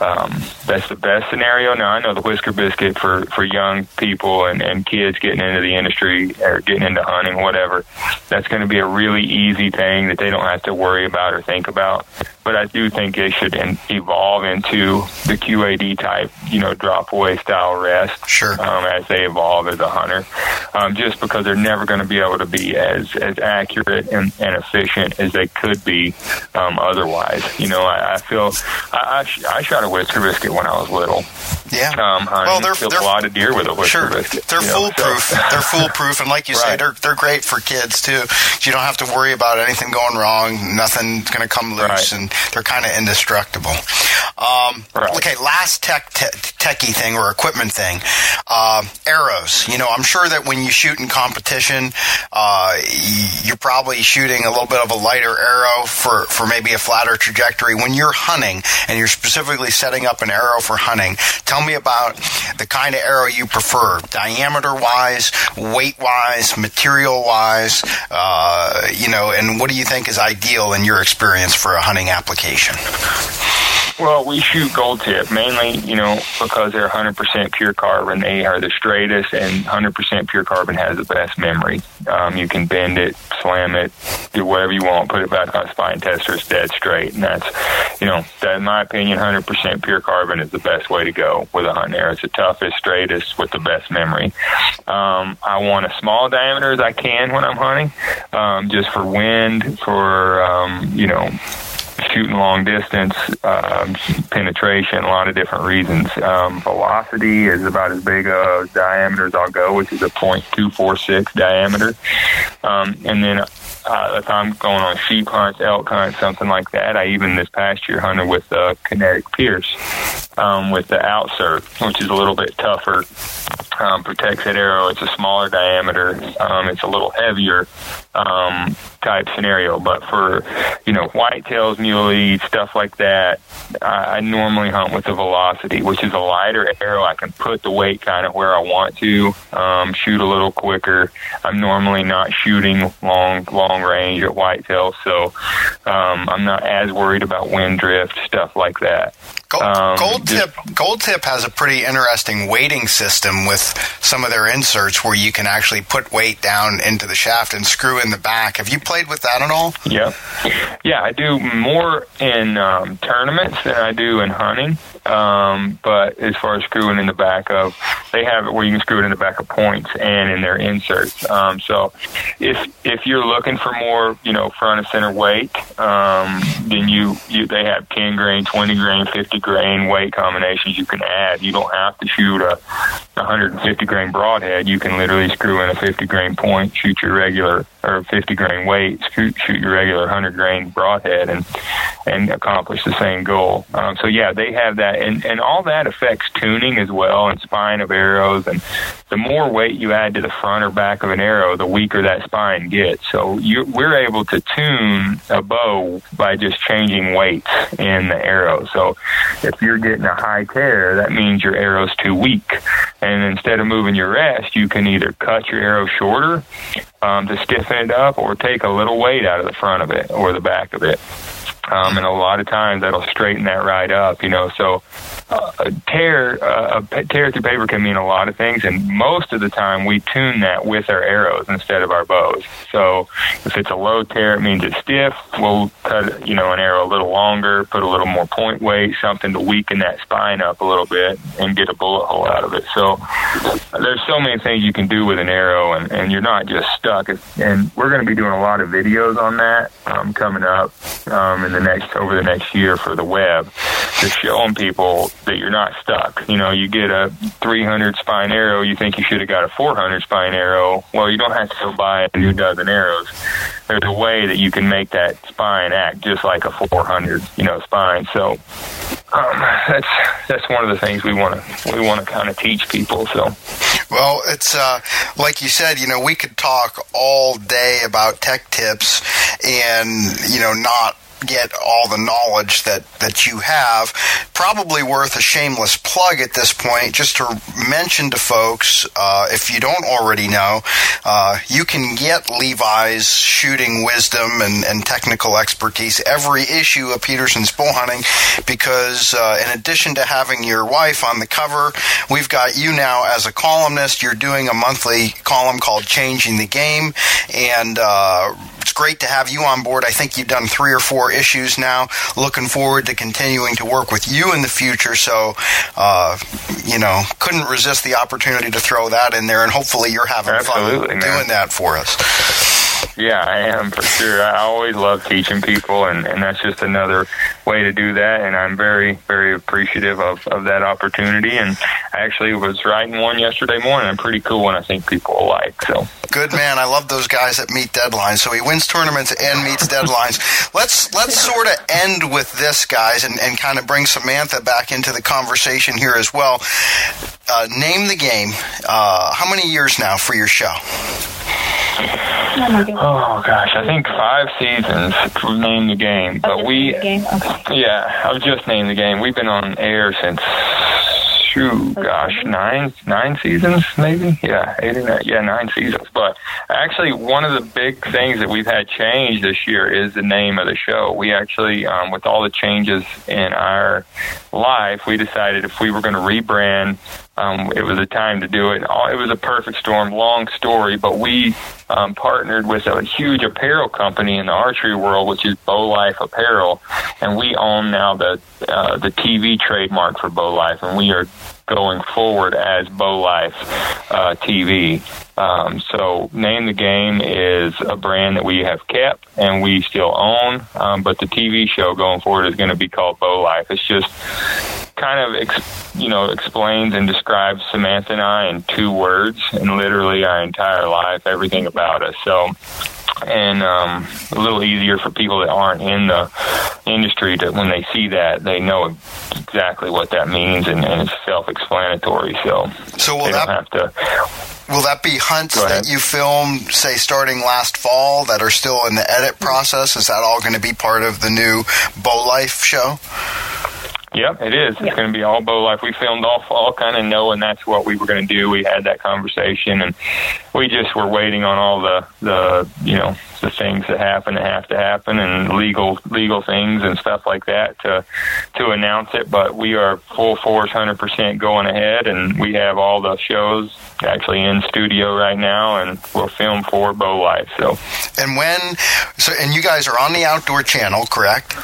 um, that's the best scenario. Now I know the whisker biscuit for for young people and and kids getting into the industry or getting into hunting, whatever. That's going to be a really easy thing that they don't have to worry about or think about but I do think it should in, evolve into the QAD type, you know, drop away style rest. Sure. Um, as they evolve as a hunter, um, just because they're never going to be able to be as as accurate and, and efficient as they could be um, otherwise. You know, I, I feel I, I, sh- I shot a whisker biscuit when I was little. Yeah. Um, well, they're, they're a lot of deer with a whisker sure. biscuit. They're foolproof. So. they're foolproof, and like you right. say, they're they're great for kids too. You don't have to worry about anything going wrong. Nothing's going to come loose, right. and they're kind of indestructible. Um, right. Okay, last tech te- techie thing or equipment thing, uh, arrows. You know, I'm sure that when you shoot in competition, uh, you're probably shooting a little bit of a lighter arrow for for maybe a flatter trajectory. When you're hunting and you're specifically setting up an arrow for hunting, tell me about the kind of arrow you prefer, diameter wise, weight wise, material wise. Uh, you know, and what do you think is ideal in your experience for a hunting application? Well, we shoot gold tip mainly, you know, because they're 100% pure carbon. They are the straightest, and 100% pure carbon has the best memory. Um, you can bend it, slam it, do whatever you want, put it back on spine tester, it's dead straight. And that's, you know, that, in my opinion, 100% pure carbon is the best way to go with a hunting arrow. It's the toughest, straightest, with the best memory. Um, I want as small diameter as I can when I'm hunting, um, just for wind, for, um, you know, shooting long distance, um, penetration, a lot of different reasons. Um, velocity is about as big a diameter as I'll go, which is a .246 diameter. Um, and then uh, if I'm going on sheep hunts, elk hunts, something like that. I even this past year hunted with the Kinetic Pierce um, with the outsert, which is a little bit tougher. Um, protects that arrow. It's a smaller diameter. Um, it's a little heavier um, type scenario. But for you know whitetails, muley, stuff like that, I, I normally hunt with the Velocity, which is a lighter arrow. I can put the weight kind of where I want to, um, shoot a little quicker. I'm normally not shooting long long range at whitetail, so um, I'm not as worried about wind drift stuff like that. Gold, Um, Gold just- Tip Gold Tip has a pretty interesting weighting system with some of their inserts where you can actually put weight down into the shaft and screw in the back. Have you played with that at all? Yeah, yeah. I do more in um, tournaments than I do in hunting. Um, but as far as screwing in the back of, they have it where you can screw it in the back of points and in their inserts. Um, so if if you're looking for more, you know, front and center weight, um, then you, you they have 10 grain, 20 grain, 50 grain weight combinations you can add. You don't have to shoot a 150 grain broadhead. You can literally screw in a 50 grain point, shoot your regular or 50 grain weight, shoot, shoot your regular 100 grain broadhead, and and accomplish the same goal. Um, so yeah, they have that, and and all that affects tuning as well, and spine of arrows, and the more weight you add to the front or back of an arrow, the weaker that spine gets. So you, we're able to tune a bow by just changing weights in the arrow. So if you're getting a high tear, that means your arrow's too weak. And instead of moving your rest, you can either cut your arrow shorter um, to stiffen it up or take a little weight out of the front of it or the back of it. Um, and a lot of times that'll straighten that right up, you know. So uh, a tear, uh, a tear through paper can mean a lot of things, and most of the time we tune that with our arrows instead of our bows. So if it's a low tear, it means it's stiff. We'll cut, you know, an arrow a little longer, put a little more point weight, something to weaken that spine up a little bit, and get a bullet hole out of it. So there's so many things you can do with an arrow, and, and you're not just stuck. And we're going to be doing a lot of videos on that um, coming up um, the next over the next year for the web, just showing people that you're not stuck. You know, you get a 300 spine arrow, you think you should have got a 400 spine arrow. Well, you don't have to go buy a new dozen arrows. There's a way that you can make that spine act just like a 400, you know, spine. So um, that's that's one of the things we want to we want to kind of teach people. So. Well, it's uh, like you said, you know, we could talk all day about tech tips and, you know, not get all the knowledge that, that you have. Probably worth a shameless plug at this point, just to mention to folks, uh, if you don't already know, uh, you can get Levi's shooting wisdom and, and technical expertise every issue of Petersen's Bow Hunting because uh, in addition to having your wife on the cover, we've got you now as a columnist. You're doing a monthly column called Changing the Game, and uh, it's great to have you on board. I think you've done three or four issues now. Looking forward to continuing to work with you in the future. So, uh, you know, couldn't resist the opportunity to throw that in there, and hopefully you're having Absolutely, fun man. doing that for us. Yeah, I am for sure. I always love teaching people, and, and that's just another way to do that. And I'm very, very appreciative of, of that opportunity. And I actually was writing one yesterday morning. A pretty cool one I think people will like. So, Good man. I love those guys that meet deadlines. So he wins tournaments and meets deadlines. Let's let's sort of end with this, guys, and, and kind of bring Samantha back into the conversation here as well. Uh, name the game. Uh, how many years now for your show? Oh oh gosh, I think five seasons to name the game. But Just we, the game. Okay. Yeah, I've just named the game. We've been on air since. Shoot, gosh, nine nine seasons maybe, yeah, eight or nine, yeah, nine seasons. But actually, one of the big things that we've had change this year is the name of the show. We actually, um, with all the changes in our life, we decided if we were going to rebrand, um, it was a time to do it. It was a perfect storm, long story, but we um, partnered with a huge apparel company in the archery world, which is Bow Life Apparel, and we own now the uh, the TV trademark for Bow Life, and we are going forward as Bow Life uh, TV. Um, so, Name the Game is a brand that we have kept and we still own, um, but the TV show going forward is going to be called Bow Life. It's just kind of ex- you know explains and describes Samantha and I in two words and literally our entire life, everything about us. So and um, a little easier for people that aren't in the industry to when they see that they know exactly what that means and, and it's self-explanatory. So, so will they that don't have to. will that be hunts that you filmed, say, starting last fall that are still in the edit process? Is that all going to be part of the new Bow Life show? Yep, it is. It's going to be all bow life. We filmed all fall, kind of knowing that's what we were going to do. We had that conversation, and we just were waiting on all the the you know the things that happen that have to happen, and legal legal things and stuff like that to to announce it. But we are full force, hundred percent going ahead, and we have all the shows actually in studio right now, and we'll film for Bow Life. So And when, so, and you guys are on the Outdoor Channel, correct?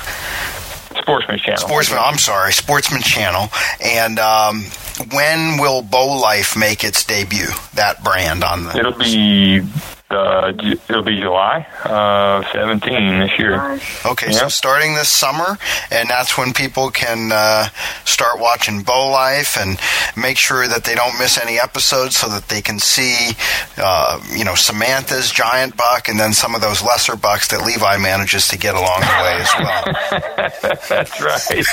Sportsman Channel. Sportsman, I'm sorry, Sportsman Channel. And um, when will Bow Life make its debut? That brand on the. It'll be uh, it'll be July uh, 17 this year. Okay, so starting this summer, and that's when people can uh, start watching Bow Life and make sure that they don't miss any episodes, so that they can see, uh, you know, Samantha's giant buck, and then some of those lesser bucks that Levi manages to get along the way as well. That's right.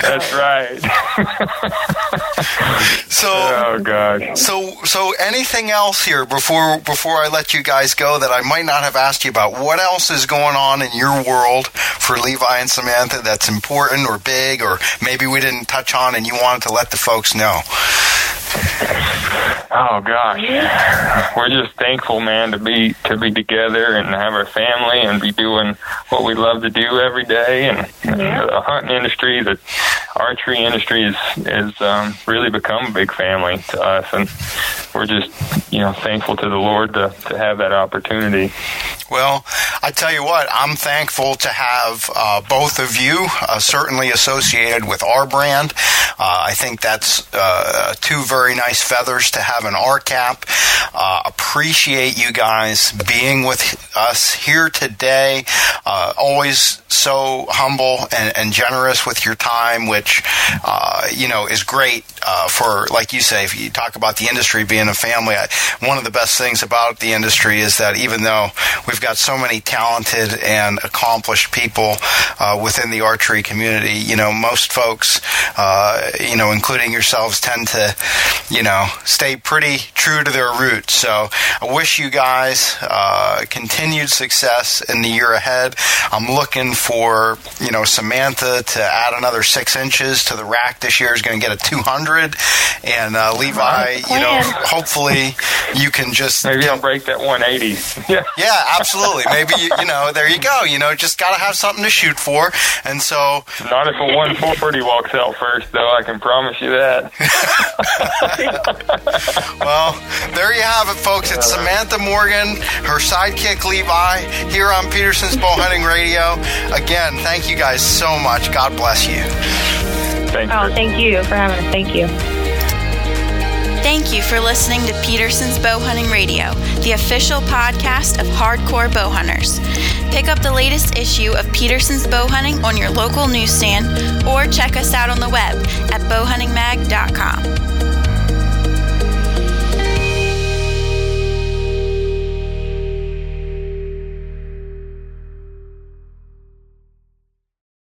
That's right. So. Oh gosh. So, so anything else here before before I let you guys go that I might not have asked you about? What else is going on in your world for Levi and Samantha that's important or big, or maybe we didn't touch on and you wanted to let the folks know? Oh gosh. We're just thankful, man, to be to be together and have our family and be doing what we love to do every day. And the hunting industry, the archery industry, is is um, really become a big family to us, and we're just you know thankful to the Lord to to have that opportunity. Well, I tell you what, I'm thankful to have uh, both of you uh, certainly associated with our brand. Uh, I think that's uh, two very nice feathers to have in our cap. Uh, appreciate you guys being with us here today. Uh, always so humble and, and generous with your time, which you know is great uh, for, like you say, if you talk about the industry being a family. I, one of the best things about the industry is that even though we've got so many talented and accomplished people uh, within the archery community, you know, most folks, uh, you know, including yourselves, tend to, you know, stay pretty true to their roots. So I wish you guys uh, continued success in the year ahead. I'm looking for, you know, Samantha to add another six inches to the rack this year is going to get a 200, and uh, Levi, you know, hopefully you can just Maybe I'll break that 180. Yeah. yeah, absolutely. Maybe you, you know, there you go. You know, just got to have something to shoot for. And so, Not if a 140 walks out first, though. I can promise you that. well, there you have it, folks. It's Samantha Morgan, her sidekick Levi, here on Petersen's Bow Hunting Radio. Again, thank you guys so much. God bless you. Thanks. Oh, thank you for having us. Thank you. Thank you for listening to Petersen's Bow Hunting Radio, the official podcast of hardcore bow hunters. Pick up the latest issue of Petersen's Bow Hunting on your local newsstand or check us out on the web at bowhuntingmag.com.